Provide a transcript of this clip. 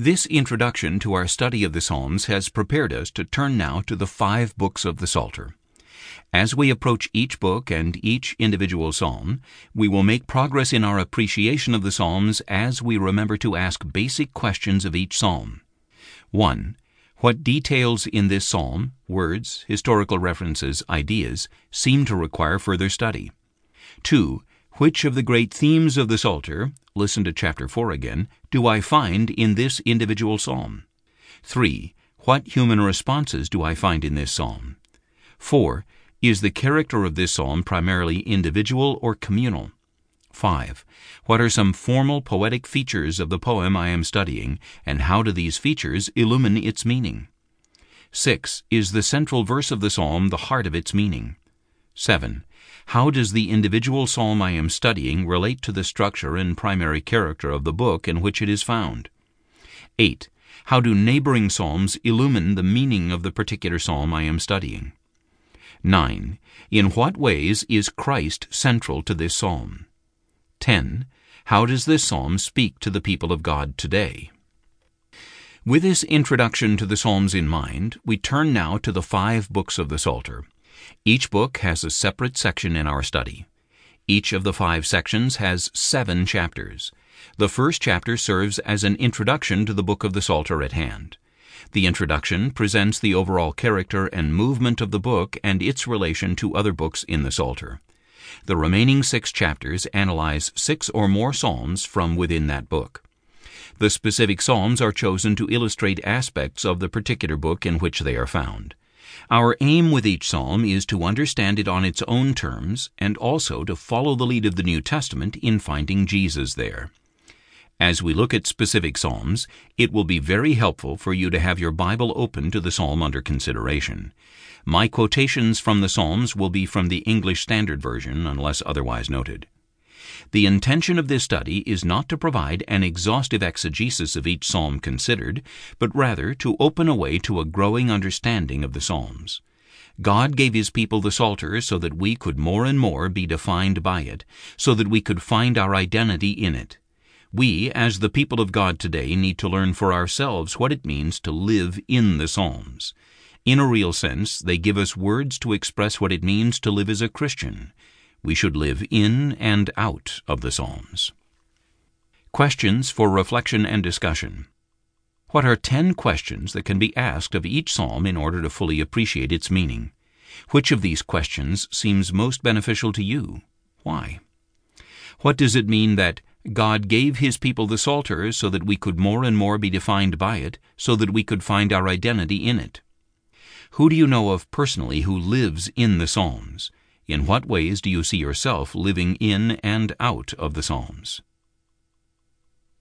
This introduction to our study of the Psalms has prepared us to turn now to the five books of the Psalter. As we approach each book and each individual psalm, we will make progress in our appreciation of the Psalms as we remember to ask basic questions of each psalm. 1. What details in this psalm, words, historical references, ideas, seem to require further study? 2. Which of the great themes of the Psalter, listen to chapter 4 again, do I find in this individual psalm? 3. What human responses do I find in this psalm? 4. Is the character of this psalm primarily individual or communal? 5. What are some formal poetic features of the poem I am studying, and how do these features illumine its meaning? 6. Is the central verse of the psalm the heart of its meaning? 7. How does the individual psalm I am studying relate to the structure and primary character of the book in which it is found? 8. How do neighboring psalms illumine the meaning of the particular psalm I am studying? 9. In what ways is Christ central to this psalm? 10. How does this psalm speak to the people of God today? With this introduction to the Psalms in mind, we turn now to the five books of the Psalter. Each book has a separate section in our study. Each of the five sections has seven chapters. The first chapter serves as an introduction to the book of the Psalter at hand. The introduction presents the overall character and movement of the book and its relation to other books in the Psalter. The remaining six chapters analyze six or more psalms from within that book. The specific psalms are chosen to illustrate aspects of the particular book in which they are found. Our aim with each psalm is to understand it on its own terms and also to follow the lead of the New Testament in finding Jesus there. As we look at specific psalms, it will be very helpful for you to have your Bible open to the psalm under consideration. My quotations from the psalms will be from the English Standard Version unless otherwise noted. The intention of this study is not to provide an exhaustive exegesis of each psalm considered, but rather to open a way to a growing understanding of the psalms. God gave His people the Psalter so that we could more and more be defined by it, so that we could find our identity in it. We, as the people of God today, need to learn for ourselves what it means to live in the Psalms. In a real sense, they give us words to express what it means to live as a Christian. We should live in and out of the Psalms. Questions for reflection and discussion. What are ten questions that can be asked of each psalm in order to fully appreciate its meaning? Which of these questions seems most beneficial to you? Why? What does it mean that God gave His people the Psalter so that we could more and more be defined by it, so that we could find our identity in it? Who do you know of personally who lives in the Psalms? In what ways do you see yourself living in and out of the Psalms?